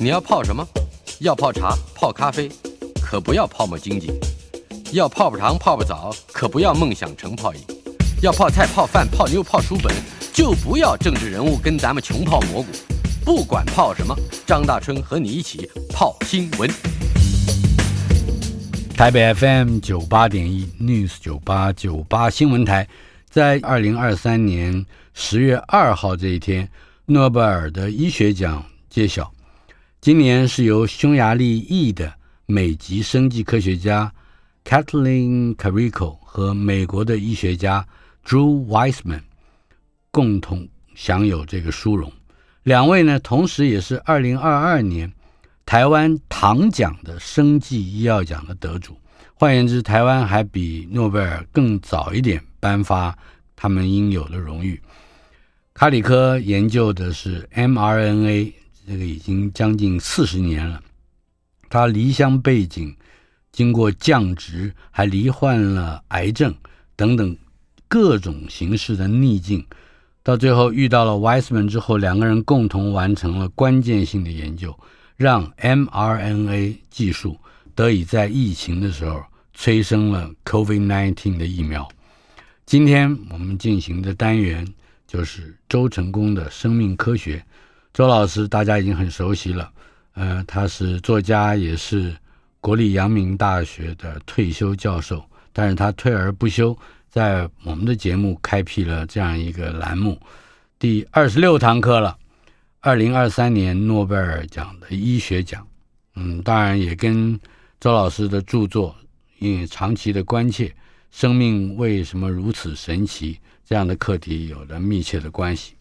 你要泡什么？要泡茶、泡咖啡，可不要泡沫经济；要泡泡糖、泡泡澡，可不要梦想成泡影；要泡菜、泡饭、泡妞、泡书本，就不要政治人物跟咱们穷泡蘑菇。不管泡什么，张大春和你一起泡新闻。台北 FM 九八点一 News 九八九八新闻台，在二零二三年十月二号这一天，诺贝尔的医学奖揭晓。今年是由匈牙利裔的美籍生计科学家 Katalin Karikó 和美国的医学家 Drew Weissman 共同享有这个殊荣。两位呢，同时也是二零二二年。台湾糖奖的生计医药奖的得主，换言之，台湾还比诺贝尔更早一点颁发他们应有的荣誉。卡里科研究的是 mRNA，这个已经将近四十年了。他离乡背井，经过降职，还罹患了癌症等等各种形式的逆境，到最后遇到了 Weissman 之后，两个人共同完成了关键性的研究。让 mRNA 技术得以在疫情的时候催生了 COVID-19 的疫苗。今天我们进行的单元就是周成功的生命科学。周老师大家已经很熟悉了，呃，他是作家，也是国立阳明大学的退休教授。但是他退而不休，在我们的节目开辟了这样一个栏目，第二十六堂课了。二零二三年诺贝尔奖的医学奖，嗯，当然也跟周老师的著作，因为长期的关切，生命为什么如此神奇这样的课题有着密切的关系。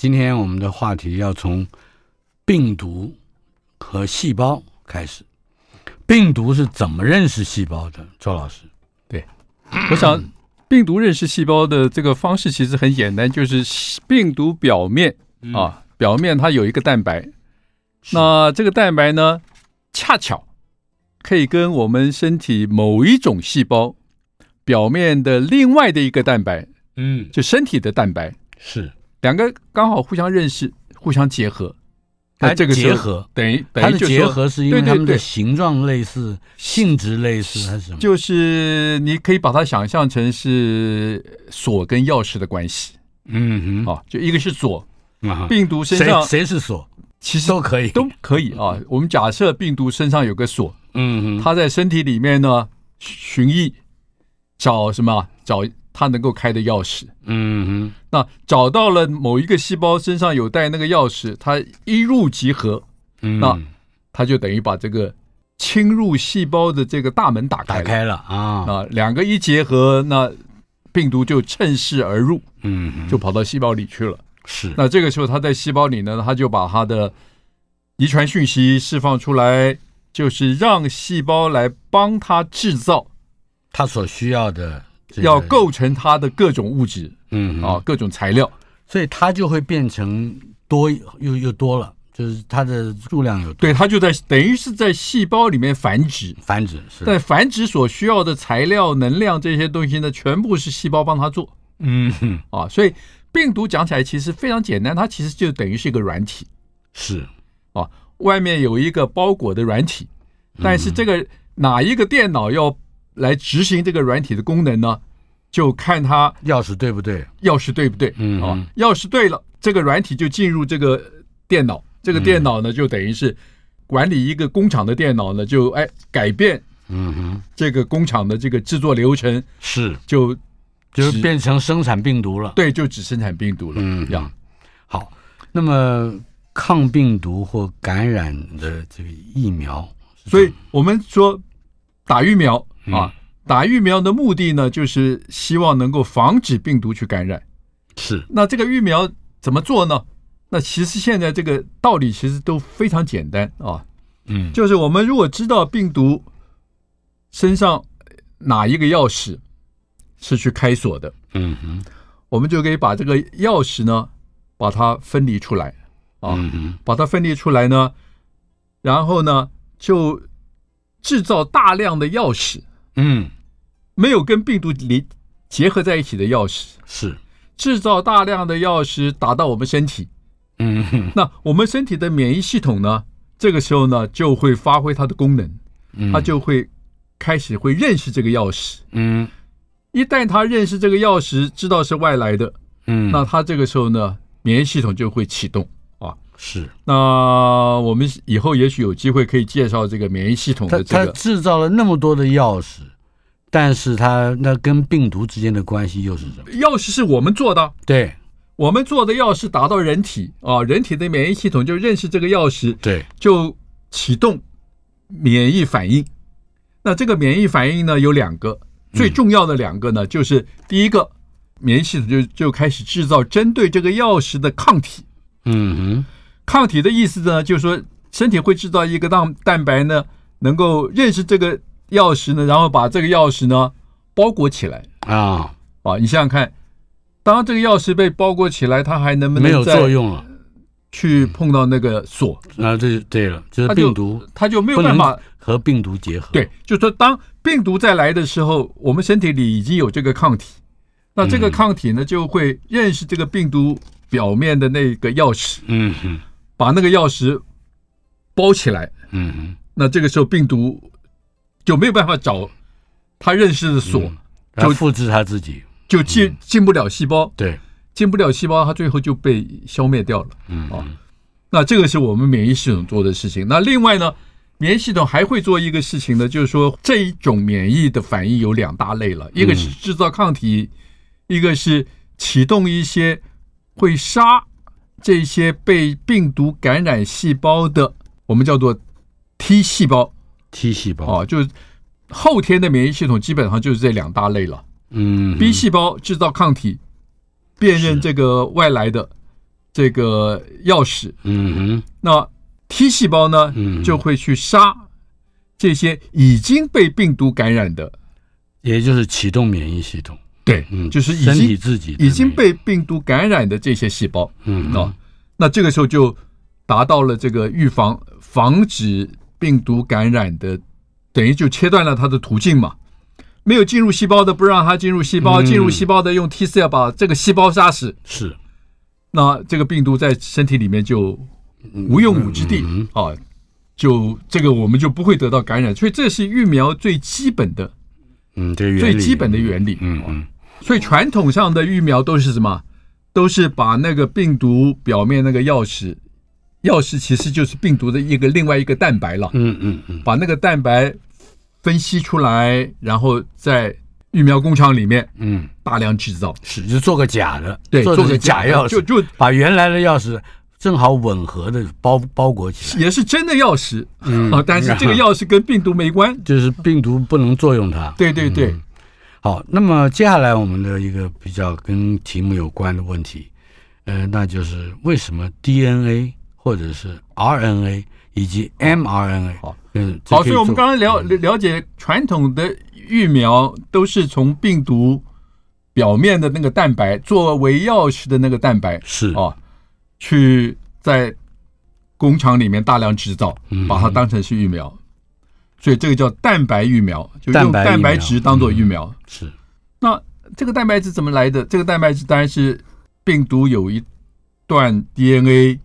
今天我们的话题要从病毒和细胞开始。病毒是怎么认识细胞的？周老师，对，我想病毒认识细胞的这个方式其实很简单，就是病毒表面啊。表面它有一个蛋白，那这个蛋白呢，恰巧可以跟我们身体某一种细胞表面的另外的一个蛋白，嗯，就身体的蛋白是两个刚好互相认识、互相结合。它这个结合等于它的结合是因为它们的形状类似、性质类似还是什么？就是你可以把它想象成是锁跟钥匙的关系。嗯哼，啊，就一个是锁。病毒身上谁，谁是锁？其实都可以，都可以啊。我们假设病毒身上有个锁，嗯嗯，它在身体里面呢寻觅，找什么？找它能够开的钥匙，嗯哼。那找到了某一个细胞身上有带那个钥匙，它一入即合，嗯，那它就等于把这个侵入细胞的这个大门打开，打开了啊。啊，两个一结合，那病毒就趁势而入，嗯，就跑到细胞里去了。是，那这个时候，它在细胞里呢，它就把它的遗传讯息释放出来，就是让细胞来帮它制造它所需要的，要构成它的各种物质，嗯啊，各种材料，所以它就会变成多又又多了，就是它的数量有多，对，它就在等于是在细胞里面繁殖，繁殖是。但繁殖所需要的材料、能量这些东西呢，全部是细胞帮它做，嗯哼。啊，所以。病毒讲起来其实非常简单，它其实就等于是一个软体，是。啊，外面有一个包裹的软体，但是这个哪一个电脑要来执行这个软体的功能呢？就看它钥匙对不对，钥匙对不对？嗯啊，钥匙对了，这个软体就进入这个电脑，这个电脑呢就等于是管理一个工厂的电脑呢，就哎改变，嗯哼，这个工厂的这个制作流程是就。就变成生产病毒了，对，就只生产病毒了。嗯，这样好。那么抗病毒或感染的这个疫苗，所以我们说打疫苗啊，打疫苗的目的呢，就是希望能够防止病毒去感染。是。那这个疫苗怎么做呢？那其实现在这个道理其实都非常简单啊，嗯，就是我们如果知道病毒身上哪一个钥匙是去开锁的，嗯哼，我们就可以把这个钥匙呢，把它分离出来啊，嗯把它分离出来呢，然后呢就制造大量的钥匙，嗯，没有跟病毒连结合在一起的钥匙，是，制造大量的钥匙打到我们身体，嗯。哼，那我们身体的免疫系统呢，这个时候呢就会发挥它的功能，嗯。它就会开始会认识这个钥匙。嗯。一旦它认识这个钥匙，知道是外来的，嗯，那它这个时候呢，免疫系统就会启动。啊。是那我们以后也许有机会可以介绍这个免疫系统的这个。制造了那么多的钥匙，但是它那跟病毒之间的关系又是什么？钥匙是我们做的，对我们做的钥匙打到人体啊，人体的免疫系统就认识这个钥匙，对，就启动免疫反应。那这个免疫反应呢有两个，最重要的两个呢，就是第一个，免疫系统就就开始制造针对这个钥匙的抗体。嗯哼，抗体的意思呢，就是说身体会制造一个让蛋白呢，能够认识这个钥匙呢，然后把这个钥匙呢包裹起来啊，啊。你想想看，当这个钥匙被包裹起来，它还能不能没有再作用了。去碰到那个锁？啊，这就对了，就是病毒它就没有办法。和病毒结合。对，就是说当病毒再来的时候，我们身体里已经有这个抗体，那这个抗体呢就会认识这个病毒表面的那个钥匙，嗯哼，把那个钥匙包起来。嗯哼，那这个时候病毒就没有办法找他认识的锁，嗯它复制他自己。就进进不了细胞，对，进不了细胞，它最后就被消灭掉了。嗯啊，那这个是我们免疫系统做的事情。那另外呢，免疫系统还会做一个事情呢，就是说这一种免疫的反应有两大类了，一个是制造抗体，一个是启动一些会杀这些被病毒感染细胞的，我们叫做 T 细胞。T 细胞啊，就是后天的免疫系统基本上就是这两大类了。嗯，B 细胞制造抗体，辨认这个外来的这个钥匙。嗯哼，那 T 细胞呢，嗯，就会去杀这些已经被病毒感染的，也就是启动免疫系统。对，嗯，就是已经自己已经被病毒感染的这些细胞。嗯啊，那这个时候就达到了这个预防、防止病毒感染的，等于就切断了它的途径嘛。没有进入细胞的，不让它进入细胞；进入细胞的，用 T 四要把这个细胞杀死。是，那这个病毒在身体里面就无用武之地啊，就这个我们就不会得到感染。所以这是疫苗最基本的，嗯，最基本的原理。嗯嗯。所以传统上的疫苗都是什么？都是把那个病毒表面那个钥匙，钥匙其实就是病毒的一个另外一个蛋白了。嗯嗯嗯，把那个蛋白分析出来，然后在疫苗工厂里面，嗯，大量制造，是就做个假的，对，做个假钥匙，就就把原来的钥匙正好吻合的包包裹起来，也是真的钥匙，嗯啊，但是这个钥匙跟病毒没关，就是病毒不能作用它。对对对。好，那么接下来我们的一个比较跟题目有关的问题，呃，那就是为什么 DNA 或者是 RNA 以及 mRNA 好，嗯，好，所以我们刚刚了了解传统的疫苗都是从病毒表面的那个蛋白作为钥匙的那个蛋白是。啊，去在工厂里面大量制造，把它当成是疫苗。所以这个叫蛋白疫苗，就用蛋白质当做疫苗。嗯、是，那这个蛋白质怎么来的？这个蛋白质当然是病毒有一段 DNA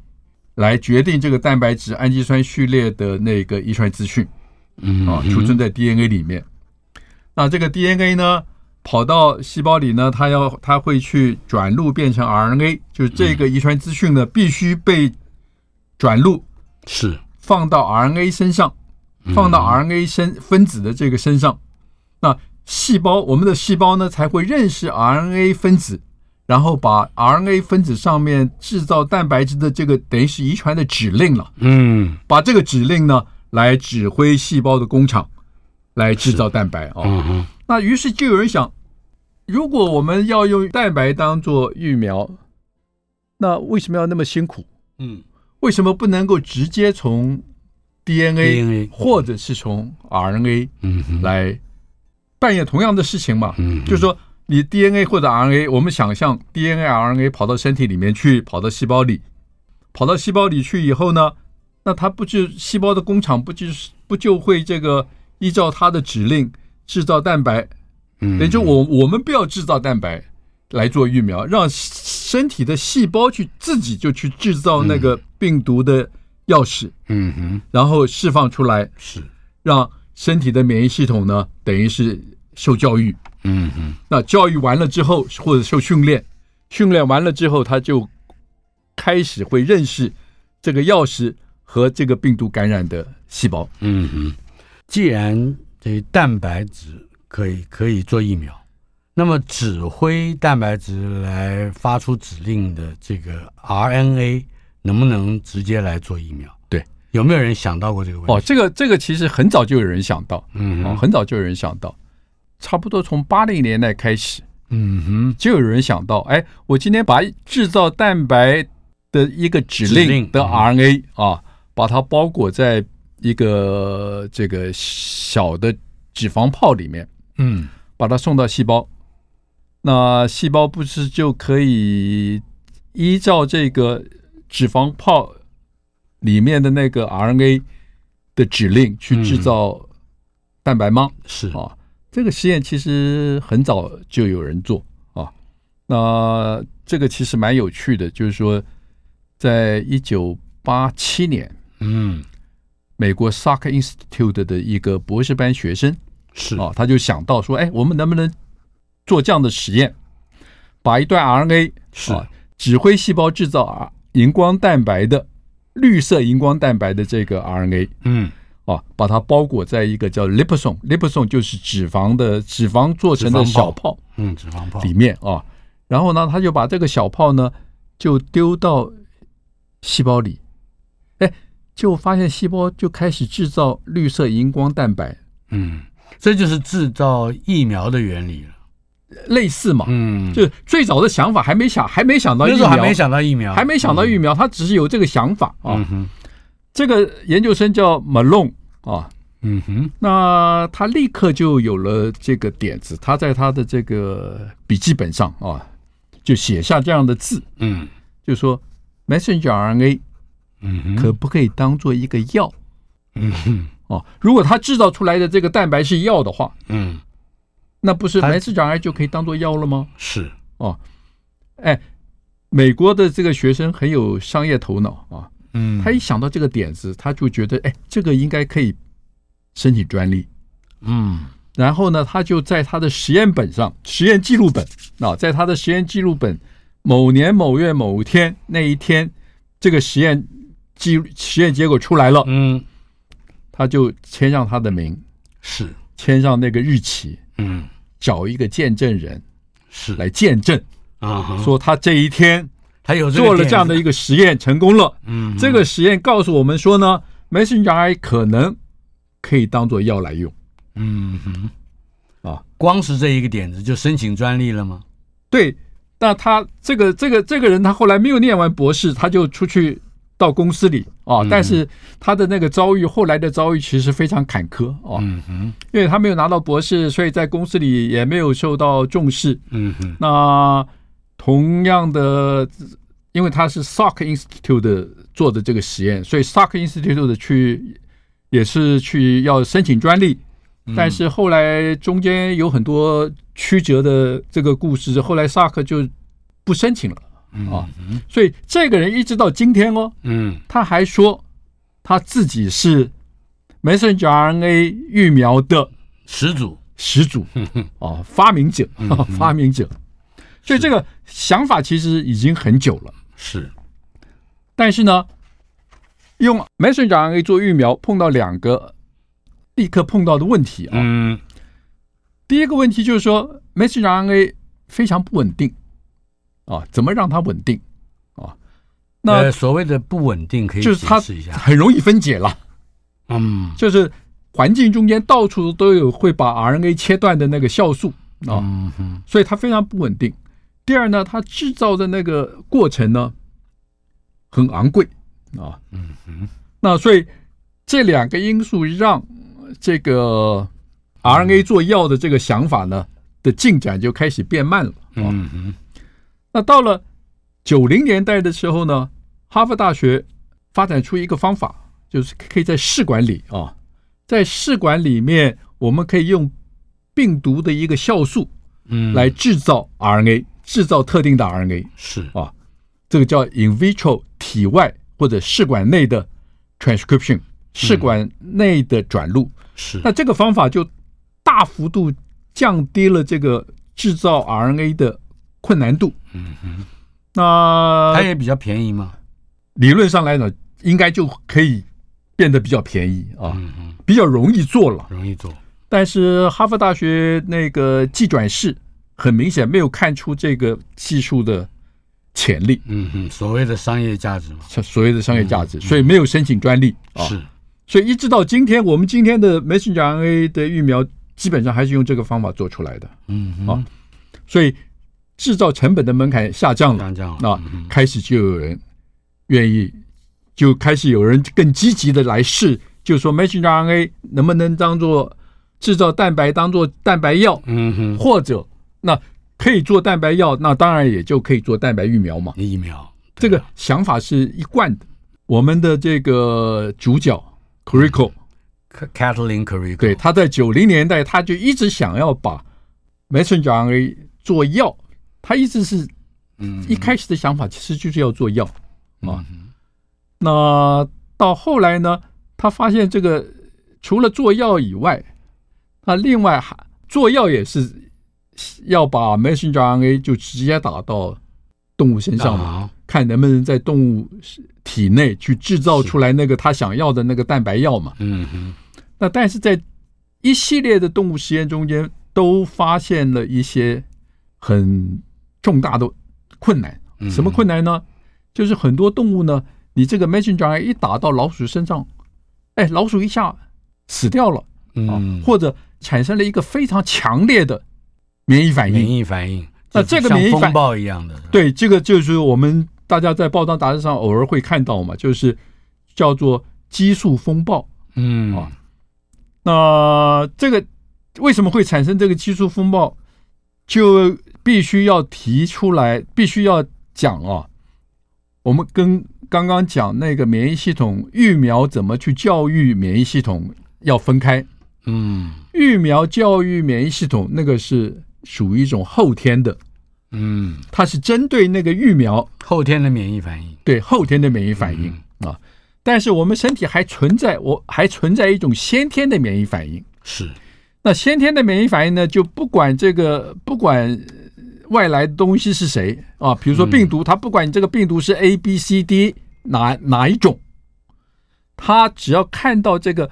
来决定这个蛋白质氨基酸序列的那个遗传资讯，嗯啊，储存在 DNA 里面。那这个 DNA 呢，跑到细胞里呢，它要它会去转录变成 RNA，就是这个遗传资讯呢必须被转录，是放到 RNA 身上。放到 RNA 身分子的这个身上，那细胞我们的细胞呢才会认识 RNA 分子，然后把 RNA 分子上面制造蛋白质的这个等于是遗传的指令了。嗯，把这个指令呢来指挥细胞的工厂来制造蛋白啊。嗯，那于是就有人想，如果我们要用蛋白当做疫苗，那为什么要那么辛苦？嗯，为什么不能够直接从 DNA 或者是从 RNA 嗯来扮演同样的事情嘛？嗯，就是说你 DNA 或者 RNA，我们想象 DNA、RNA 跑到身体里面去，跑到细胞里，跑到细胞里去以后呢，那它不就细胞的工厂不就是不就会这个依照它的指令制造蛋白？嗯，也就我我们不要制造蛋白来做疫苗，让身体的细胞去自己就去制造那个病毒的钥匙，嗯哼，然后释放出来，是。让身体的免疫系统呢，等于是受教育，嗯哼，那教育完了之后或者受训练，训练完了之后，他就开始会认识这个钥匙和这个病毒感染的细胞，嗯哼，既然这蛋白质。可以可以做疫苗，那么指挥蛋白质来发出指令的这个 RNA 能不能直接来做疫苗？对，有没有人想到过这个问题？哦，这个这个其实很早就有人想到，嗯哼，很早就有人想到，差不多从八零年代开始，嗯哼，就有人想到，哎，我今天把制造蛋白的一个指令的 RNA 啊，把它包裹在一个这个小的脂肪泡里面。嗯，把它送到细胞，那细胞不是就可以依照这个脂肪泡里面的那个 RNA 的指令去制造蛋白吗？是啊，这个实验其实很早就有人做啊。那这个其实蛮有趣的，就是说，在一九八七年，嗯，美国 Salk Institute 的一个博士班学生。是啊，他就想到说，哎，我们能不能做这样的实验，把一段 RNA 是啊，指挥细胞制造啊荧光蛋白的绿色荧光蛋白的这个 RNA，嗯，啊，把它包裹在一个叫 liposome，liposome 就是脂肪的脂肪做成的小泡，嗯，脂肪泡。里面啊，然后呢，他就把这个小泡呢就丢到细胞里，哎，就发现细胞就开始制造绿色荧光蛋白，嗯。这就是制造疫苗的原理了，类似嘛？嗯，就最早的想法还没想，还没想到疫苗，还没想到疫苗，还没想到疫苗，他只是有这个想法啊。嗯，这个研究生叫 Malone 啊，嗯哼，那他立刻就有了这个点子，他在他的这个笔记本上啊，就写下这样的字，嗯，就说 messenger RNA，嗯哼，可不可以当做一个药？嗯哼。哦，如果他制造出来的这个蛋白是药的话，嗯，那不是 messenger RNA 就可以当做药了吗？是。哦，哎，美国的这个学生很有商业头脑啊，嗯，他一想到这个点子，他就觉得哎，这个应该可以申请专利，嗯，然后呢，他就在他的实验本上，实验记录本啊，在他的实验记录本某年某月某天那一天，这个实验记实验结果出来了，嗯。他就签上他的名，是。签上那个日期，嗯，找一个见证人，是。来见证啊，说他这一天他有做了这样的一个实验成功了，嗯，这个实验告诉我们说呢，messenger RNA 可能可以当做药来用，嗯哼，啊，光是这一个点子就申请专利了吗？对，那他这个这个这个人他后来没有念完博士，他就出去。到公司里啊，但是他的那个遭遇，后来的遭遇其实非常坎坷啊。嗯哼，因为他没有拿到博士，所以在公司里也没有受到重视。嗯哼，那同样的，因为他是 Salk Institute 的做的这个实验，所以 Salk Institute 的去也是去要申请专利，但是后来中间有很多曲折的这个故事，后来 Salk 就不申请了。啊，所以这个人一直到今天哦，嗯，他还说他自己是 messenger RNA 疫苗的始祖，始祖，哦，发明者，发明者。所以这个想法其实已经很久了，是。但是呢，用 messenger RNA 做疫苗，碰到两个立刻碰到的问题啊。嗯，第一个问题就是说 messenger RNA 非常不稳定。啊，怎么让它稳定？啊，那、呃、所谓的不稳定可以就是它很容易分解了。嗯，就是环境中间到处都有会把 RNA 切断的那个酵素啊，嗯、所以它非常不稳定。第二呢，它制造的那个过程呢很昂贵啊。嗯哼，那所以这两个因素让这个 RNA 做药的这个想法呢的进展就开始变慢了。嗯嗯，那到了九零年代的时候呢，哈佛大学发展出一个方法，就是可以在试管里啊，在试管里面，我们可以用病毒的一个酵素，嗯，来制造 RNA，制造特定的 RNA，是。啊，这个叫 in vitro 体外或者试管内的 transcription，试管内的转录，是。那这个方法就大幅度降低了这个制造 RNA 的困难度。嗯哼，那它也比较便宜嘛？理论上来讲，应该就可以变得比较便宜啊，嗯嗯，比较容易做了，容易做。但是哈佛大学那个技转室很明显没有看出这个技术的潜力，嗯嗯，所谓的商业价值嘛，所谓的商业价值，所以没有申请专利啊。是，所以一直到今天，我们今天的 messenger RNA 的疫苗基本上还是用这个方法做出来的，嗯啊，所以制造成本的门槛下降了，下降了，那开始就有人。愿意，就开始有人更积极的来试，就说 messenger RNA 能不能当做制造蛋白，当做蛋白药，嗯哼，或者那可以做蛋白药，那当然也就可以做蛋白疫苗嘛。疫苗这个想法是一贯的。我们的这个主角 Kariko，Kathleen Kariko，对，他在九零年代他就一直想要把 messenger RNA 做药，他一直是，嗯，一开始的想法其实就是要做药。啊，那到后来呢，他发现这个除了做药以外，那另外还做药也是要把 messenger RNA 就直接打到动物身上嘛，看能不能在动物体内去制造出来那个他想要的那个蛋白药嘛。嗯哼。那但是在一系列的动物实验中间，都发现了一些很重大的困难。什么困难呢？就是很多动物呢，你这个 messenger 一打到老鼠身上，哎，老鼠一下死掉了，嗯，或者产生了一个非常强烈的免疫反应。免疫反应，那这个免疫风暴一样的，对，这个就是我们大家在报章杂志上偶尔会看到嘛，就是叫做激素风暴，嗯啊，那这个为什么会产生这个激素风暴，就必须要提出来，必须要讲啊。我们跟刚刚讲那个免疫系统疫苗怎么去教育免疫系统要分开，嗯，疫苗教育免疫系统那个是属于一种后天的，嗯，它是针对那个疫苗。后天的免疫反应，对后天的免疫反应啊，但是我们身体还存在，我还存在一种先天的免疫反应，是，那先天的免疫反应呢，就不管这个不管。外来的东西是谁啊？比如说病毒，它不管你这个病毒是 A、B、C、D 哪哪一种，它只要看到这个，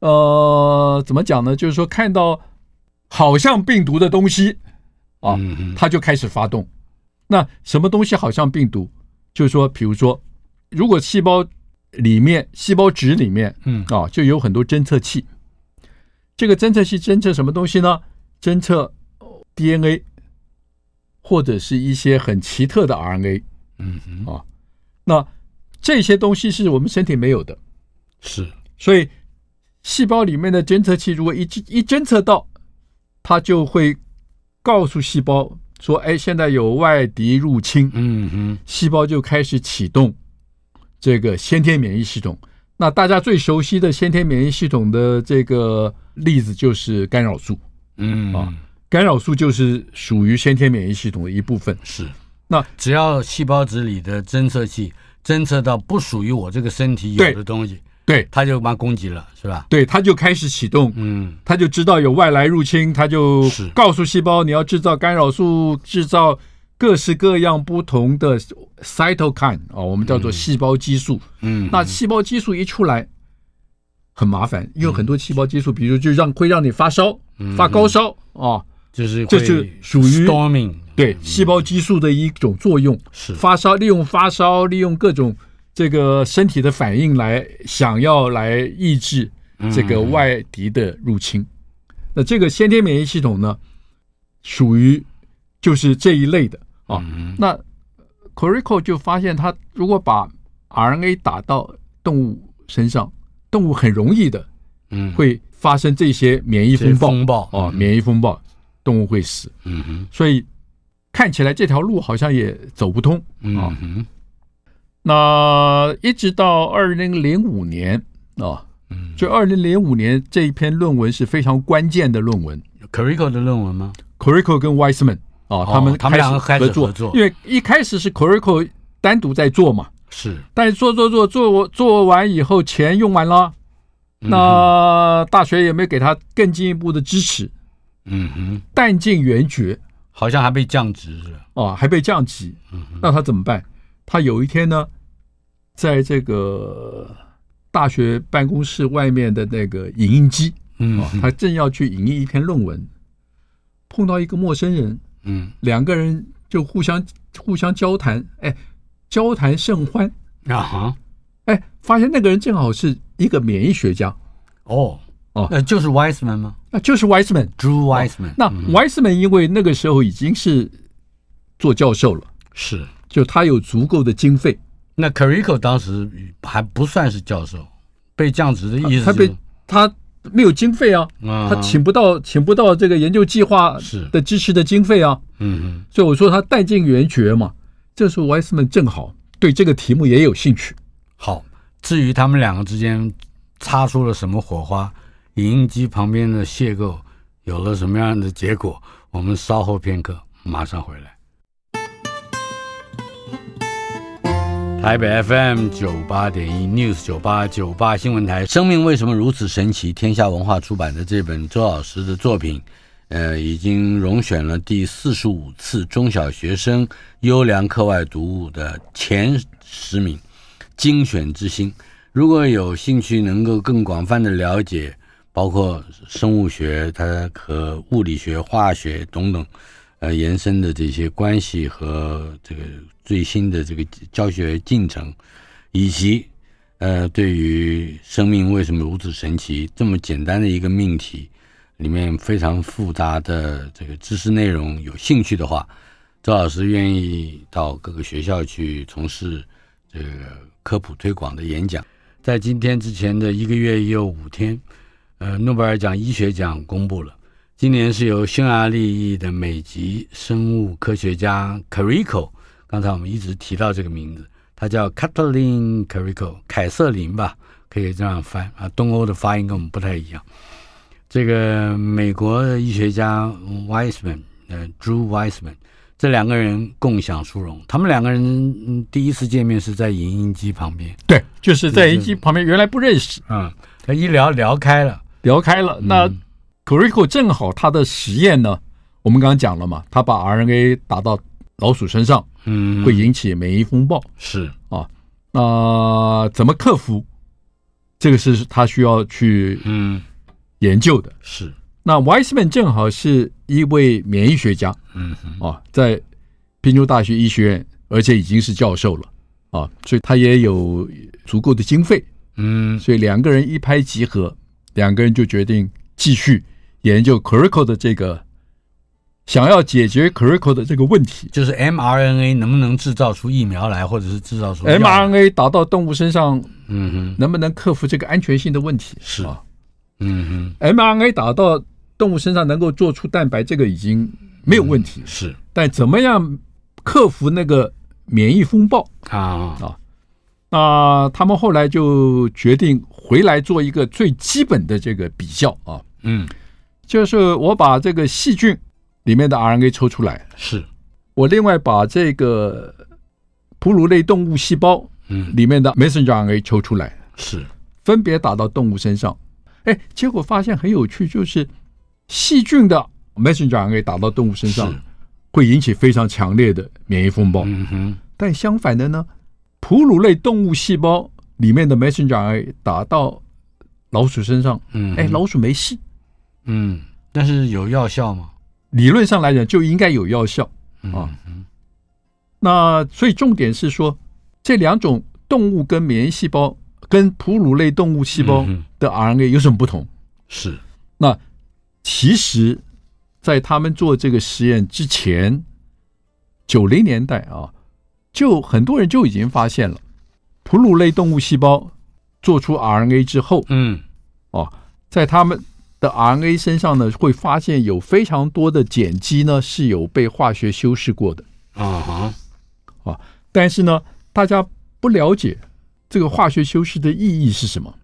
呃，怎么讲呢？就是说看到好像病毒的东西啊，它就开始发动。那什么东西好像病毒？就是说，比如说，如果细胞里面、细胞质里面，嗯啊，就有很多侦测器。这个侦测器侦测什么东西呢？侦测 DNA。或者是一些很奇特的 RNA，嗯哼啊，那这些东西是我们身体没有的，是，所以细胞里面的侦测器如果一一侦测到，它就会告诉细胞说：“哎，现在有外敌入侵。”嗯哼，细胞就开始启动这个先天免疫系统。那大家最熟悉的先天免疫系统的这个例子就是干扰素，嗯啊。干扰素就是属于先天免疫系统的一部分。是，那只要细胞质里的侦测器侦测到不属于我这个身体有的东西，对，它就把它攻击了，是吧？对，它就开始启动，嗯，它就知道有外来入侵，它就告诉细胞你要制造干扰素，制造各式各样不同的 cytokine 啊，我们叫做细胞激素。嗯，那细胞激素一出来很麻烦，因为很多细胞激素，比如就让会让你发烧、发高烧啊。就是这就属于 storming 对细胞激素的一种作用，是。发烧，利用发烧，利用各种这个身体的反应来想要来抑制这个外敌的入侵。那这个先天免疫系统呢，属于就是这一类的。啊。那 Corico 就发现，他如果把 RNA 打到动物身上，动物很容易的，嗯，会发生这些免疫风暴，风暴哦，免疫风暴，动物会死。嗯哼，所以看起来这条路好像也走不通。嗯，那一直到二零零五年啊，嗯，就二零零五年这一篇论文是非常关键的论文，Curico 的论文吗？Curico 跟 Weissman 啊，他们他们两个开始合作，因为一开始是 Curico 单独在做嘛。是，但是做做做做做完以后，钱用完了，那大学也没给他更进一步的支持。嗯哼，弹尽援绝，好像还被降职是哦，还被降级。嗯，那他怎么办？他有一天呢，在这个大学办公室外面的那个影印机，嗯，他正要去影印一篇论文，碰到一个陌生人，嗯，两个人就互相互相交谈，哎。交谈甚欢啊哈！哎，发现那个人正好是一个免疫学家哦哦，那就是 Weissman 吗？那就是 Weissman，Drew Weissman。那 Weissman 因为那个时候已经是做教授了，是，就他有足够的经费。那 Carico 当时还不算是教授，被降职的意思，他被他没有经费啊，他请不到请不到这个研究计划是的支持的经费啊，嗯嗯，所以我说他弹尽援绝嘛。这时候，Weissman 正好对这个题目也有兴趣。好，至于他们两个之间擦出了什么火花，影音机旁边的邂逅有了什么样的结果，我们稍后片刻马上回来。台北 FM 九八点一 News 九八九八新闻台，生命为什么如此神奇？天下文化出版的这本周老师的作品。呃，已经荣选了第四十五次中小学生优良课外读物的前十名，精选之星。如果有兴趣，能够更广泛的了解，包括生物学、它和物理学、化学等等，呃，延伸的这些关系和这个最新的这个教学进程，以及呃，对于生命为什么如此神奇这么简单的一个命题。里面非常复杂的这个知识内容，有兴趣的话，周老师愿意到各个学校去从事这个科普推广的演讲。在今天之前的一个月也有五天，呃，诺贝尔奖医学奖公布了，今年是由匈牙利裔的美籍生物科学家 Carico，刚才我们一直提到这个名字，他叫 Katalin Carico，凯瑟琳吧，可以这样翻啊，东欧的发音跟我们不太一样。这个美国的医学家 Weissman，呃，Drew Weissman，这两个人共享殊荣。他们两个人第一次见面是在影音机旁边，对，就是在影印机旁边，原来不认识，嗯，他一聊聊开了，聊开了。那 c u r i c o 正好他的实验呢，我们刚刚讲了嘛，他把 RNA 打到老鼠身上，嗯，会引起免疫风暴，是。啊，那怎么克服？这个是他需要去，嗯。研究的。是，那 Weissman 正好是一位免疫学家，嗯哼，啊，在宾州大学医学院，而且已经是教授了，啊，所以他也有足够的经费，嗯，所以两个人一拍即合，两个人就决定继续研究 Curico 的这个，想要解决 Curico 的这个问题，就是 mRNA 能不能制造出疫苗来，或者是制造出 mRNA 打到动物身上，嗯哼，能不能克服这个安全性的问题？是啊。嗯哼，mRNA 打到动物身上能够做出蛋白，这个已经没有问题。嗯、是，但怎么样克服那个免疫风暴啊啊？那他们后来就决定回来做一个最基本的这个比较啊。嗯，就是我把这个细菌里面的 RNA 抽出来，是我另外把这个哺乳类动物细胞嗯里面的 messenger RNA 抽出来，是分别打到动物身上。哎，结果发现很有趣，就是细菌的 messenger RNA 打到动物身上，会引起非常强烈的免疫风暴。嗯哼。但相反的呢，哺乳类动物细胞里面的 messenger RNA 打到老鼠身上，嗯，哎，老鼠没事。嗯，但是有药效吗？理论上来讲就应该有药效啊。嗯。那所以重点是说，这两种动物跟免疫细胞。跟哺乳类动物细胞的 RNA 有什么不同？是，那其实，在他们做这个实验之前，九零年代啊，就很多人就已经发现了，哺乳类动物细胞做出 RNA 之后，嗯，哦，在他们的 RNA 身上呢，会发现有非常多的碱基呢是有被化学修饰过的。啊哈，啊，但是呢，大家不了解这个化学修饰的意义是什么。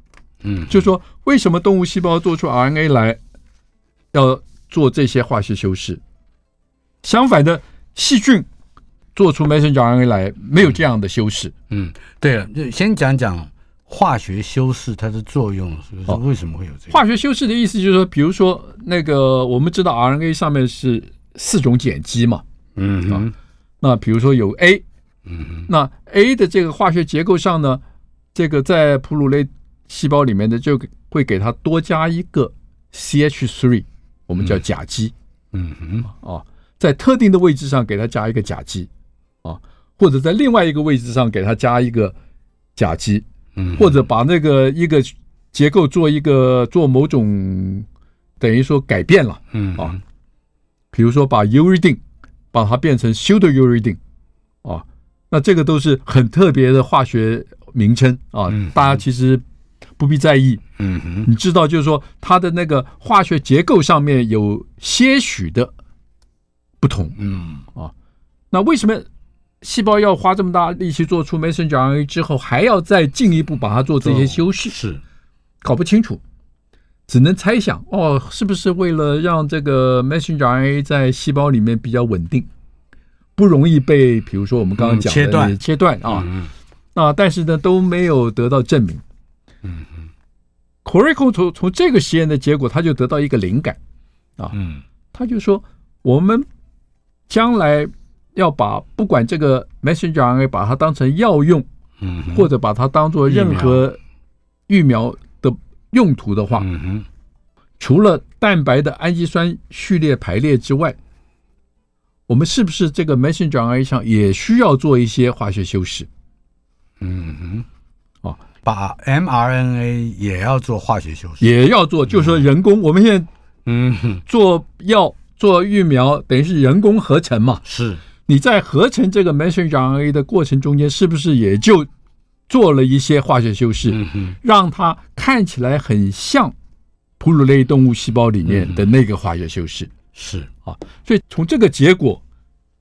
嗯，就说，为什么动物细胞做出 RNA 来要做这些化学修饰？相反的，细菌做出 messenger RNA 来没有这样的修饰。嗯，对了，就先讲讲化学修饰它的作用，是不是？为什么会有这个？化学修饰的意思就是说，比如说那个我们知道 RNA 上面是四种碱基嘛，嗯啊，那比如说有 A，嗯，那 A 的这个化学结构上呢，这个在哺乳类。细胞里面的就会给它多加一个 CH3，我们叫甲基。嗯哼，哦，在特定的位置上给它加一个甲基，啊，或者在另外一个位置上给它加一个甲基，嗯，或者把那个一个结构做一个做某种等于说改变了，嗯。啊，比如说把 uridine 把它变成 pseudouridine，啊，那这个都是很特别的化学名称啊，大家其实。不必在意，嗯哼，你知道，就是说它的那个化学结构上面有些许的不同，嗯。啊，那为什么细胞要花这么大力气做出 messenger RNA 之后，还要再进一步把它做这些修饰？是搞不清楚，只能猜想，哦，是不是为了让这个 messenger RNA 在细胞里面比较稳定，不容易被，比如说我们刚刚讲的切断切断啊？那但是呢，都没有得到证明。嗯嗯，Corico 从从这个实验的结果，他就得到一个灵感啊，嗯，他就说，我们将来要把不管这个 messenger RNA 把它当成药用，嗯，或者把它当做任何疫苗的用途的话，嗯，除了蛋白的氨基酸序列排列之外，我们是不是这个 messenger RNA 上也需要做一些化学修饰？嗯哼。哦把 mRNA 也要做化学修饰，也要做，就是说人工。我们现在嗯，做药做疫苗，等于是人工合成嘛。是，你在合成这个 messenger RNA 的过程中间，是不是也就做了一些化学修饰，让它看起来很像哺乳类动物细胞里面的那个化学修饰？是。啊，所以从这个结果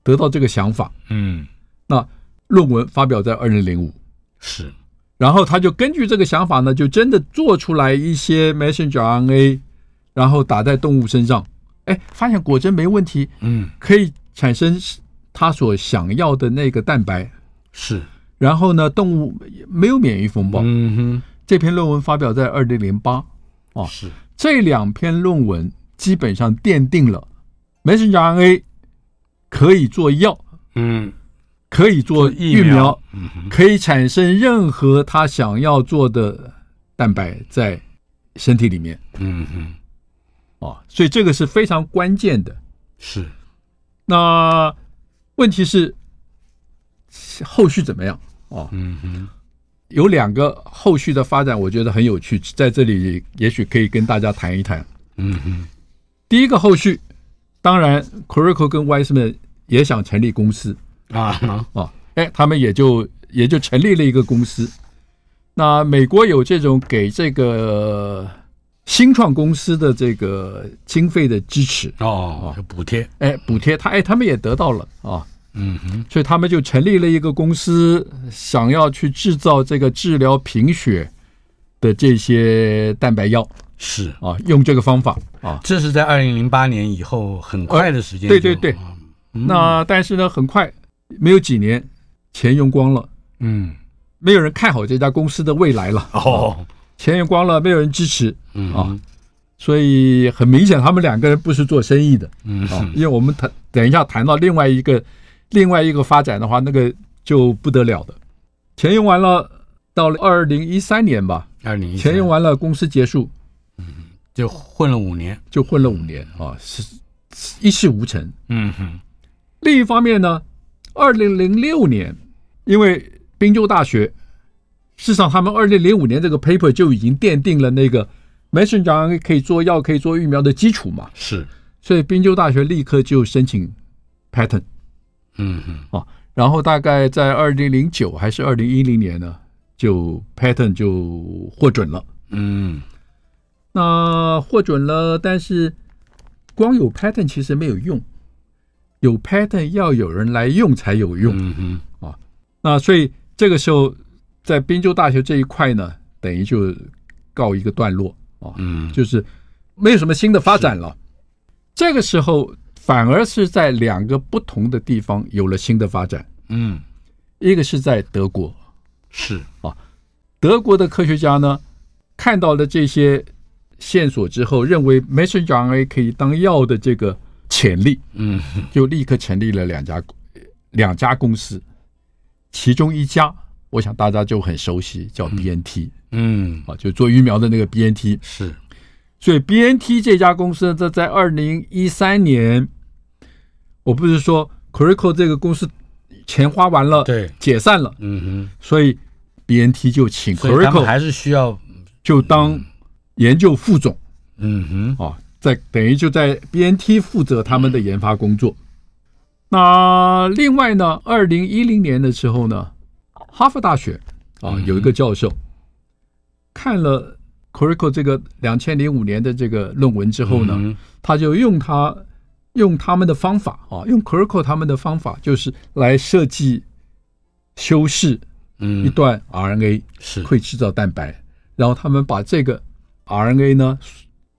得到这个想法，嗯，那论文发表在二零零五，是。然后他就根据这个想法呢，就真的做出来一些 messenger RNA，然后打在动物身上，哎，发现果真没问题，嗯，可以产生他所想要的那个蛋白，是。然后呢，动物没有免疫风暴，嗯哼。这篇论文发表在二零零八，啊，是。这两篇论文基本上奠定了 messenger RNA 可以做药，嗯。可以做疫苗，疫苗可以产生任何他想要做的蛋白在身体里面。嗯哼，哦，所以这个是非常关键的。是，那问题是后续怎么样？哦，嗯哼，有两个后续的发展，我觉得很有趣，在这里也许可以跟大家谈一谈。嗯哼，第一个后续，当然，Corico 跟 Weissman 也想成立公司。啊啊，哎，他们也就也就成立了一个公司。那美国有这种给这个新创公司的这个经费的支持。哦，补贴，哎，补贴他，哎，他们也得到了啊，嗯哼，所以他们就成立了一个公司，想要去制造这个治疗贫血的这些蛋白药，是。啊，用这个方法啊，这是在二零零八年以后很快的时间，对对对，那但是呢，很快。没有几年，钱用光了，嗯，没有人看好这家公司的未来了。哦，钱用光了，没有人支持，嗯啊，所以很明显，他们两个人不是做生意的，嗯啊，因为我们谈等一下谈到另外一个另外一个发展的话，那个就不得了的。钱用完了，到了二零一三年吧，二零一三，钱用完了，公司结束，嗯，就混了五年，就混了五年啊，是一事无成。嗯哼，另一方面呢。二零零六年，因为宾州大学，事实上他们二零零五年这个 paper 就已经奠定了那个 messenger 可以做药、可以做疫苗的基础嘛。是，所以宾州大学立刻就申请 patent。嗯嗯，啊，然后大概在二零零九还是二零一零年呢，就 patent 就获准了。嗯，那获准了，但是光有 patent 其实没有用，有 patent 要有人来用才有用。嗯哼，啊，那所以这个时候在宾州大学这一块呢，等于就告一个段落啊，嗯，就是没有什么新的发展了。这个时候反而是在两个不同的地方有了新的发展。嗯，一个是在德国，是啊，德国的科学家呢，看到了这些线索之后，认为 messenger RNA 可以当药的这个潜力，嗯，就立刻成立了两家两家公司，其中一家我想大家就很熟悉，叫 BNT，嗯，啊，就做疫苗的那个 BNT，是，所以 BNT 这家公司这在二零一三年，我不是说 Corico 这个公司。钱花完了，对，解散了，嗯哼，所以 BNT 就请 Corico 还是需要就当研究副总，嗯哼，啊，在等于就在 BNT 负责他们的研发工作。那另外呢，二零一零年的时候呢，哈佛大学啊有一个教授看了 Corico 这个两千零五年的这个论文之后呢，他就用他。用他们的方法啊，用 Corico 他们的方法，就是来设计修饰一段 RNA，是。会制造蛋白，然后他们把这个 RNA 呢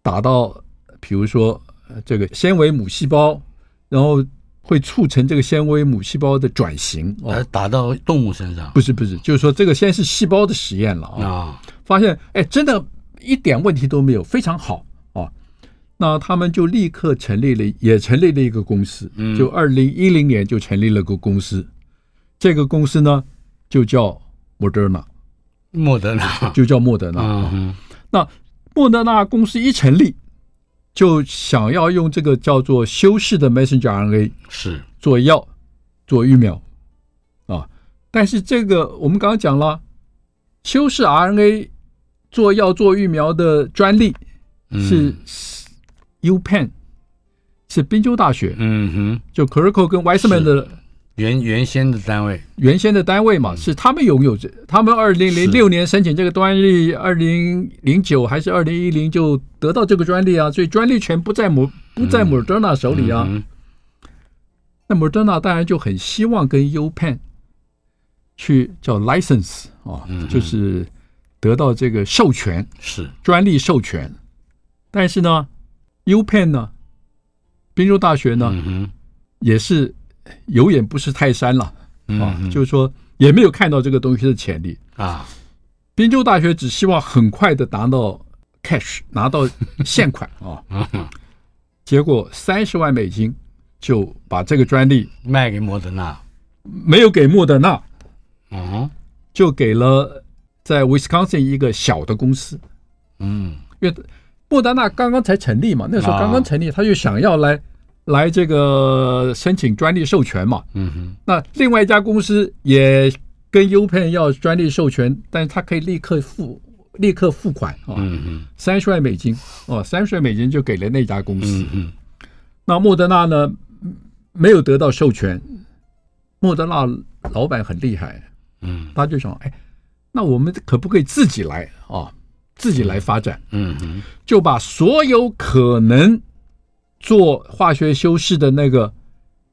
打到，比如说这个纤维母细胞，然后会促成这个纤维母细胞的转型，来打到动物身上？不是不是，就是说这个先是细胞的实验了啊，发现哎，真的一点问题都没有，非常好啊。那他们就立刻成立了，也成立了一个公司，就二零一零年就成立了个公司，这个公司呢就叫莫德纳，莫德纳。就叫莫德纳。那莫德纳公司一成立，就想要用这个叫做修饰的 messenger RNA 是。做药做疫苗。啊，但是这个我们刚刚讲了，修饰 RNA 做药做疫苗的专利是。UPenn 是宾州大学，嗯哼，就 c u r i c o 跟 Weissman 的原原先的单位，原先的单位嘛，是他们拥有这，他们二零零六年申请这个专利，二零零九还是二零一零就得到这个专利啊，所以专利权不在某不在 Moderna 手里啊。那 Moderna 当然就很希望跟 UPenn 去叫 license 啊，就是得到这个授权，是。专利授权，但是呢。UPenn 呢，宾州大学呢，嗯、也是有眼不识泰山了、嗯、啊，就是说也没有看到这个东西的潜力。啊。宾州大学只希望很快的拿到 cash，拿到 现款啊，结果三十万美金就把这个专利卖给莫德纳，没有给莫德纳，嗯，就给了在 Wisconsin 一个小的公司，嗯，因为。莫德纳刚刚才成立嘛，那时候刚刚成立，他就想要来来这个申请专利授权嘛。嗯哼。那另外一家公司也跟 UPenn 要专利授权，但是他可以立刻付立刻付款啊。嗯嗯。三十万美金哦，三十万美金就给了那家公司。嗯。那莫德纳呢，没有得到授权。莫德纳老板很厉害。嗯。他就想，哎，那我们可不可以自己来啊？自己来发展，嗯哼，就把所有可能做化学修饰的那个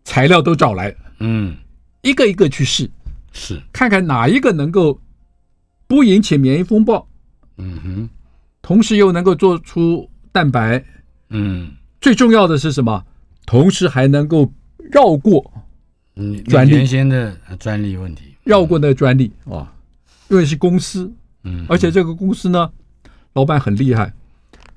材料都找来，嗯，一个一个去试，是。看看哪一个能够不引起免疫风暴，嗯哼，同时又能够做出蛋白，嗯，最重要的是什么？同时还能够绕过嗯专利。原先的专利问题，绕过那个专利啊，因为是公司，嗯，而且这个公司呢。老板很厉害，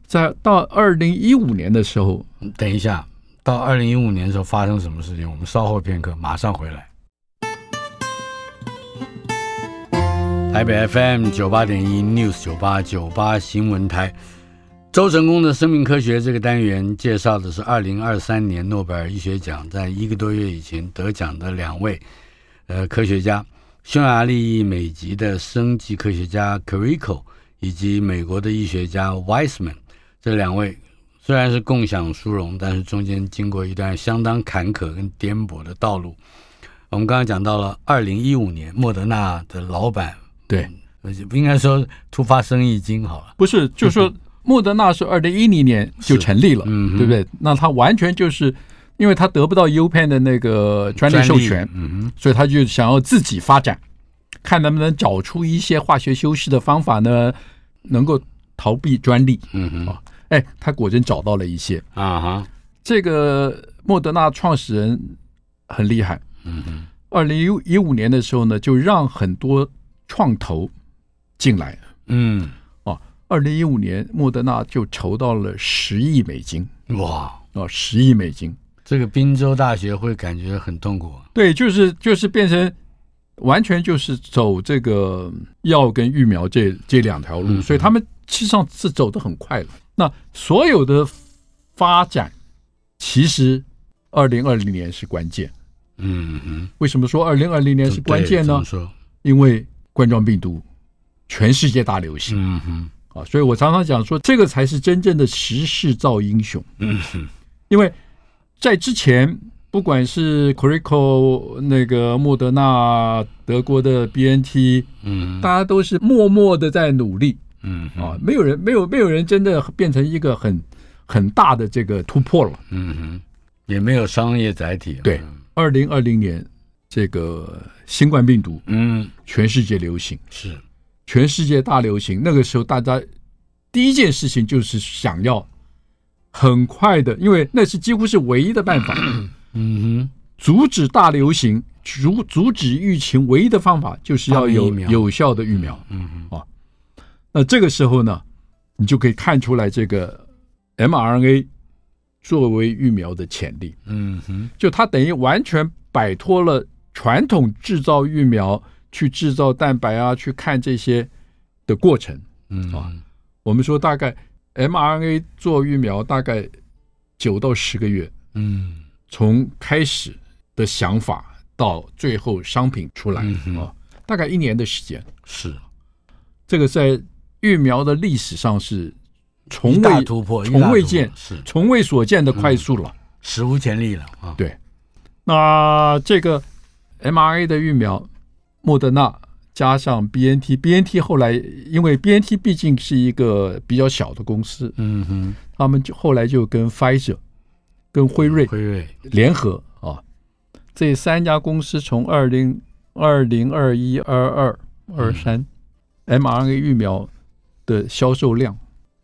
在到二零一五年的时候，等一下，到二零一五年的时候发生什么事情？我们稍后片刻马上回来。台北 FM 九八点一 News 九八九八新闻台，周成功的生命科学这个单元介绍的是二零二三年诺贝尔医学奖在一个多月以前得奖的两位呃科学家，匈牙利裔美籍的生技科学家 Carico 以及美国的医学家 Weissman，这两位虽然是共享殊荣，但是中间经过一段相当坎坷跟颠簸的道路。我们刚刚讲到了二零一五年，莫德纳的老板对。而且不应该说突发生意经好了，不是，就是说莫德纳是二零一零年就成立了，嗯，对不对？那他完全就是因为他得不到 UPenn 的那个专利授权，嗯，所以他就想要自己发展，看能不能找出一些化学修饰的方法呢，能够逃避专利，嗯哼，哎，他果真找到了一些。啊哈。这个莫德纳创始人很厉害，嗯哼。二零一五年的时候呢，就让很多创投进来，嗯，哦，二零一五年莫德纳就筹到了十亿美金，哇，哦，十亿美金，这个宾州大学会感觉很痛苦，对，就是就是变成完全就是走这个药跟疫苗这这两条路，嗯，所以他们实际上是走得很快了。那所有的发展，其实二零二零年是关键。嗯哼，为什么说二零二零年是关键呢？因为冠状病毒全世界大流行。嗯哼，啊，所以我常常讲说，这个才是真正的时势造英雄。嗯哼，因为在之前，不管是 Corico 那个莫德纳、德国的 BNT，嗯，大家都是默默的在努力。嗯，啊，没有人，没有，没有人真的变成一个很很大的这个突破了。嗯哼，也没有商业载体。对。二零二零年，这个新冠病毒，嗯，全世界流行。是，全世界大流行。那个时候，大家第一件事情就是想要很快的，因为那是几乎是唯一的办法，嗯哼，阻止大流行，阻阻止疫情唯一的方法就是要有有效的疫苗，嗯哼，啊，那这个时候呢，你就可以看出来这个 mRNA。作为疫苗的潜力，嗯哼，就它等于完全摆脱了传统制造疫苗去制造蛋白啊，去看这些的过程，嗯。啊，我们说大概 mRNA 做疫苗大概九到十个月，嗯，从开始的想法到最后商品出来啊，大概一年的时间，是。这个在疫苗的历史上是。从未突破，从未见，是从未所见的快速了，嗯、史无前例了啊！对，那这个 mRNA 的疫苗，莫德纳加上 BNT，BNT 后来因为 BNT 毕竟是一个比较小的公司，嗯哼，他们就后来就跟 Pfizer、跟辉瑞、辉瑞联合啊，这三家公司从二零二零、二一、二二、二三 mRNA 疫苗的销售量。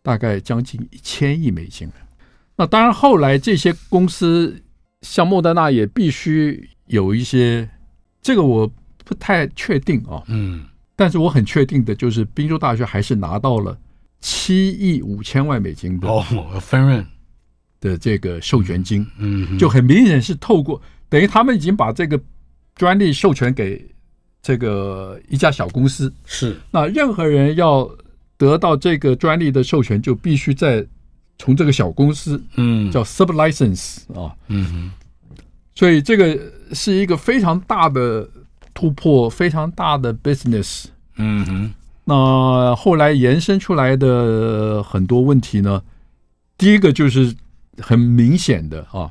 大概将近一千亿美金了。那当然，后来这些公司像莫德纳也必须有一些，这个我不太确定啊。嗯，但是我很确定的就是，宾州大学还是拿到了七亿五千万美金的哦分润的这个授权金。嗯，就很明显是透过等于他们已经把这个专利授权给这个一家小公司。是，那任何人要。得到这个专利的授权，就必须在从这个小公司，嗯，叫 sublicense 啊，嗯哼，所以这个是一个非常大的突破，非常大的 business，嗯哼。那后来延伸出来的很多问题呢，第一个就是很明显的啊，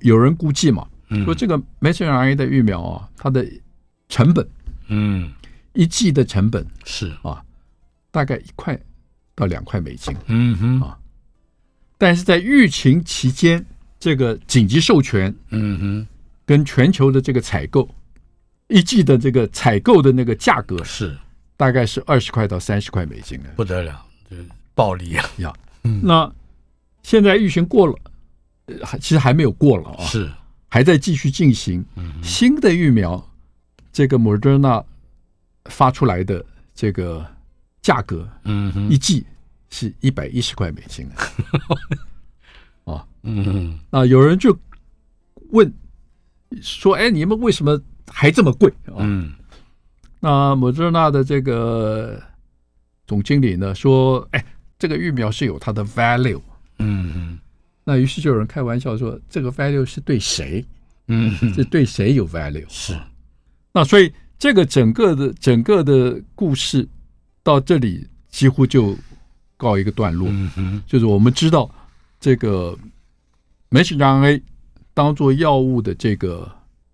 有人估计嘛，说这个 mRNA 的疫苗啊，它的成本，嗯，一剂的成本是。啊。大概一块到两块美金，嗯哼。啊，但是在疫情期间，这个紧急授权，嗯哼，跟全球的这个采购，一季的这个采购的那个价格是。大概是二十块到三十块美金的，不得了，就是暴利啊！呀，那现在疫情过了，还其实还没有过了啊，是。还在继续进行。嗯新的疫苗，这个莫德纳发出来的这个。价格，嗯哼，一剂是一百一十块美金啊，嗯哼，啊，有人就问说，哎，你们为什么还这么贵？嗯，那莫德纳的这个总经理呢说，哎，这个疫苗是有它的 value，嗯哼，那于是就有人开玩笑说，这个 value 是对谁？嗯哼，是对谁有 value？是，那所以这个整个的整个的故事。到这里几乎就告一个段落，嗯，就是我们知道这个 mRNA 当做药物的这个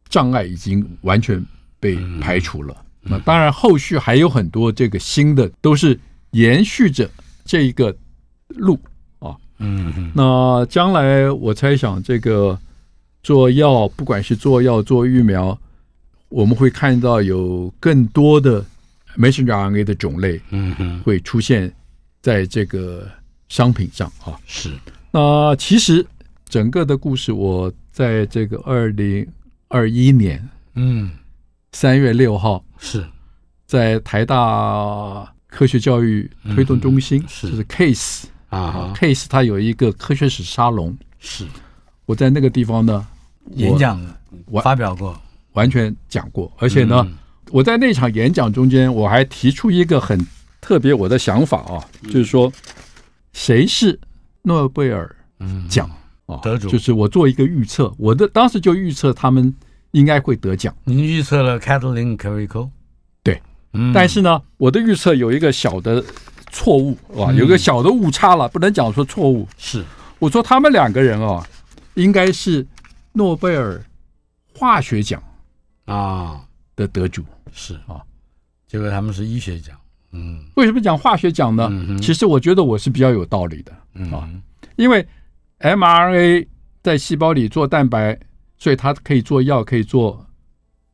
障碍已经完全被排除了，那当然后续还有很多这个新的，都是延续着这一个路啊。嗯嗯。那将来我猜想，这个做药，不管是做药做疫苗，我们会看到有更多的 messenger RNA 的种类，嗯哼，会出现在这个商品上啊。是。那其实整个的故事，我在这个二零二一年，嗯，三月六号是。在台大科学教育推动中心，是。就是 CASE 啊，CASE 它有一个科学史沙龙，是。我在那个地方呢演讲，我发表过，完全讲过，而且呢，我在那场演讲中间，我还提出一个很特别我的想法啊，就是说谁是。诺贝尔奖啊，得主就是我做一个预测，我的当时就预测他们应该会得奖。您预测了 Kathleen Carrico，对，但是呢，我的预测有一个小的错误啊，有个小的误差了，不能讲说错误。是，我说他们两个人啊，应该是诺贝尔化学奖啊的得主。是啊，结果他们是医学奖。嗯，为什么讲化学奖呢？其实我觉得我是比较有道理的。啊，因为 mRNA 在细胞里做蛋白，所以它可以做药，可以做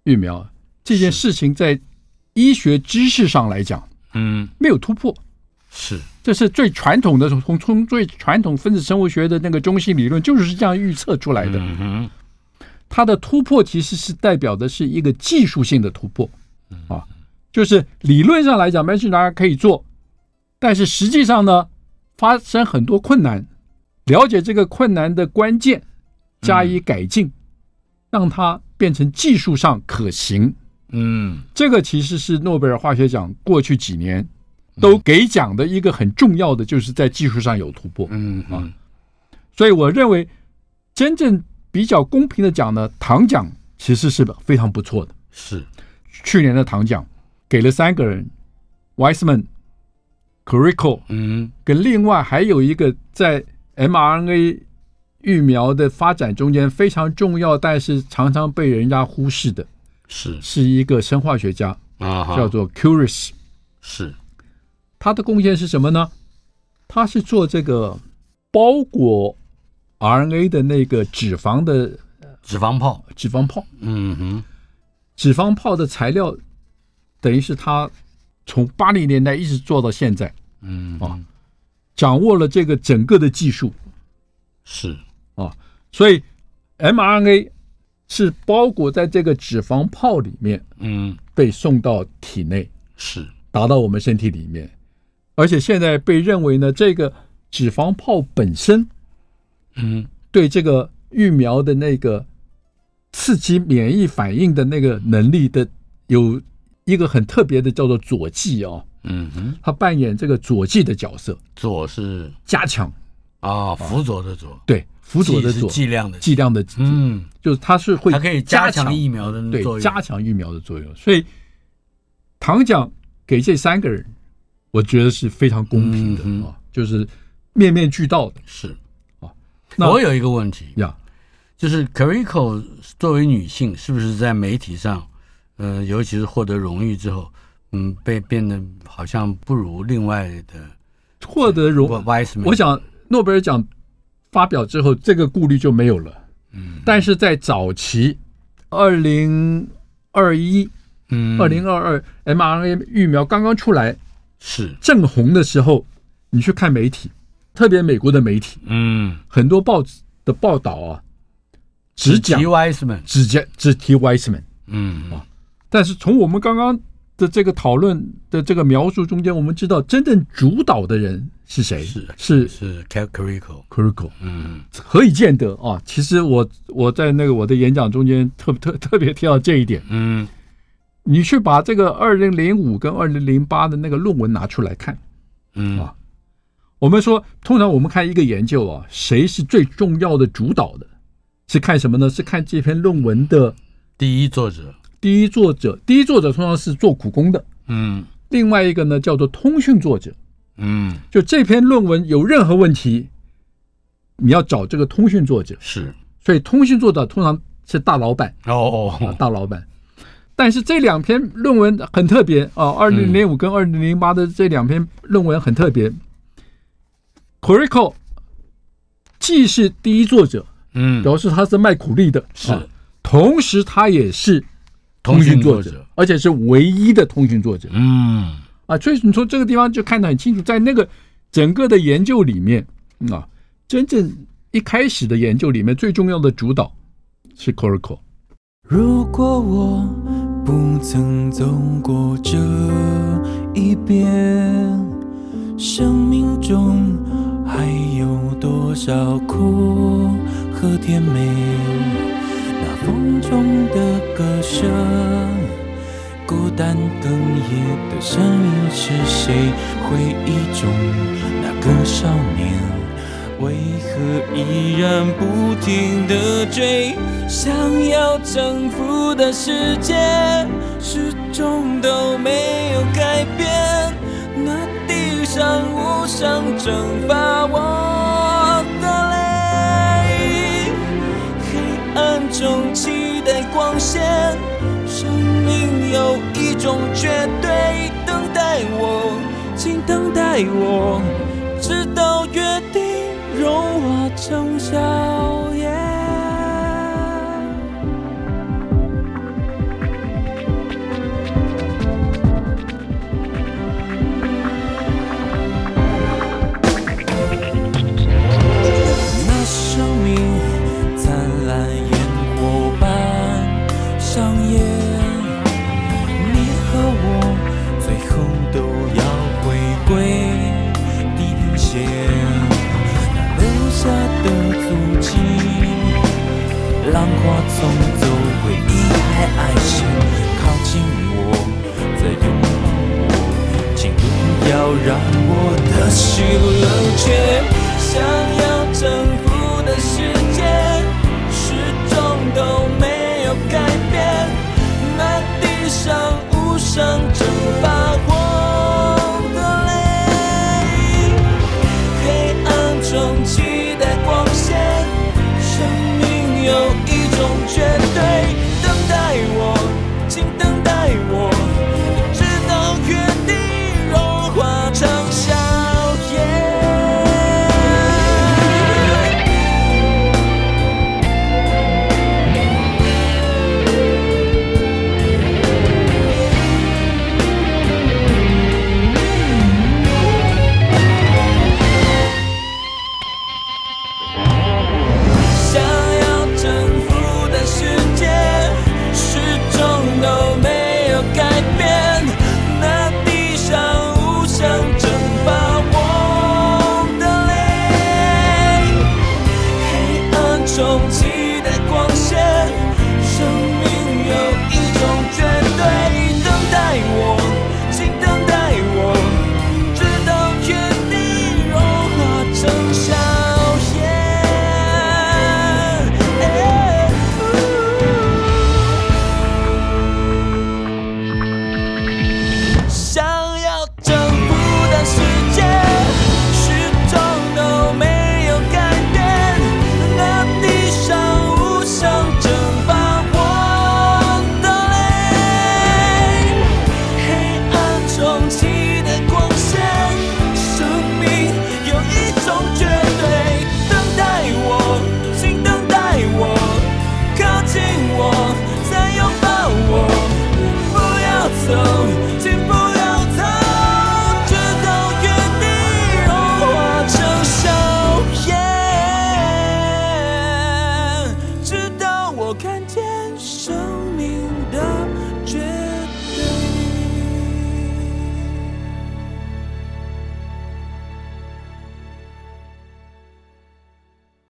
疫苗。这件事情在医学知识上来讲，嗯，没有突破。是，这是最传统的，从从最传统分子生物学的那个中心理论就是这样预测出来的。嗯，它的突破其实是代表的是一个技术性的突破。啊，就是理论上来讲，mRNA 可以做，但是实际上呢？发生很多困难，了解这个困难的关键，加以改进，嗯、让它变成技术上可行。嗯，这个其实是诺贝尔化学奖过去几年都给奖的一个很重要的，就是在技术上有突破。嗯啊，所以我认为真正比较公平的讲呢，糖奖其实是非常不错的。是去年的糖奖给了三个人，Weissman。Carrico 嗯，跟另外还有一个在 mRNA 疫苗的发展中间非常重要，但是常常被人家忽视的，是是一个生化学家啊，叫做 Curis，是他的贡献是什么呢？他是做这个包裹 RNA 的那个脂肪的脂肪泡，脂肪泡，嗯哼，脂肪泡的材料等于是他。从八零年代一直做到现在，嗯啊，掌握了这个整个的技术，是。啊，所以 mRNA 是包裹在这个脂肪泡里面，嗯，被送到体内，是。达到我们身体里面，而且现在被认为呢，这个脂肪泡本身，嗯，对这个疫苗的那个刺激免疫反应的那个能力的有。一个很特别的叫做佐剂哦，嗯哼，他扮演这个佐剂的角色，佐是？加强。啊，辅佐的佐，对，辅佐的佐，剂量的剂。量的剂，嗯，就是它是会，它可以加强疫苗的对，加强疫苗的作用。所以糖奖给这三个人，我觉得是非常公平的啊，就是面面俱到的。是。啊，那我有一个问题呀，就是 Carrico 作为女性，是不是在媒体上？嗯、呃，尤其是获得荣誉之后，嗯，被变得好像不如另外的获得荣誉。我想诺贝尔奖发表之后，这个顾虑就没有了。嗯，但是在早期，二零二一，嗯，二零二二 mRNA 疫苗刚刚出来，是正红的时候，你去看媒体，特别美国的媒体，嗯，很多报纸的报道啊，只讲 Weissman，只讲只提 Weissman，嗯。啊。但是从我们刚刚的这个讨论的这个描述中间，我们知道真正主导的人是谁？是是是 Carrico Carrico，嗯，何以见得？啊？其实我我在那个我的演讲中间特 特特别提到这一点，嗯，你去把这个二零零五跟二零零八的那个论文拿出来看，嗯。啊，我们说通常我们看一个研究啊，谁是最重要的主导的？是看什么呢？是看这篇论文的第一作者。第一作者，第一作者通常是做苦工的，嗯，另外一个呢叫做通讯作者，嗯，就这篇论文有任何问题，你要找这个通讯作者，是，所以通讯作者通常是大老板，哦哦，大老板，但是这两篇论文很特别啊，二零零五跟二零零八的这两篇论文很特别。Corico 既是第一作者，嗯，表示他是卖苦力的，是，同时他也是通讯作者，而且是唯一的通讯作者，嗯，啊，所以你说这个地方就看得很清楚，在那个整个的研究里面啊，真正一开始的研究里面最重要的主导是 Corico。如果我不曾走过这一边，生命中还有多少苦和甜美？那风中的歌声，孤单哽咽的声音是谁？回忆中那个少年。为何依然不停的追？想要征服的世界，始终都没有改变。那战无声蒸发我的泪，黑暗中期待光线。生命有一种绝对，等待我，请等待我，直到约定。融化成笑我从走回忆，还爱谁靠近我，再拥抱我，请不要让我的心冷却。想要征服的世界，始终都没有改变。那地上无声。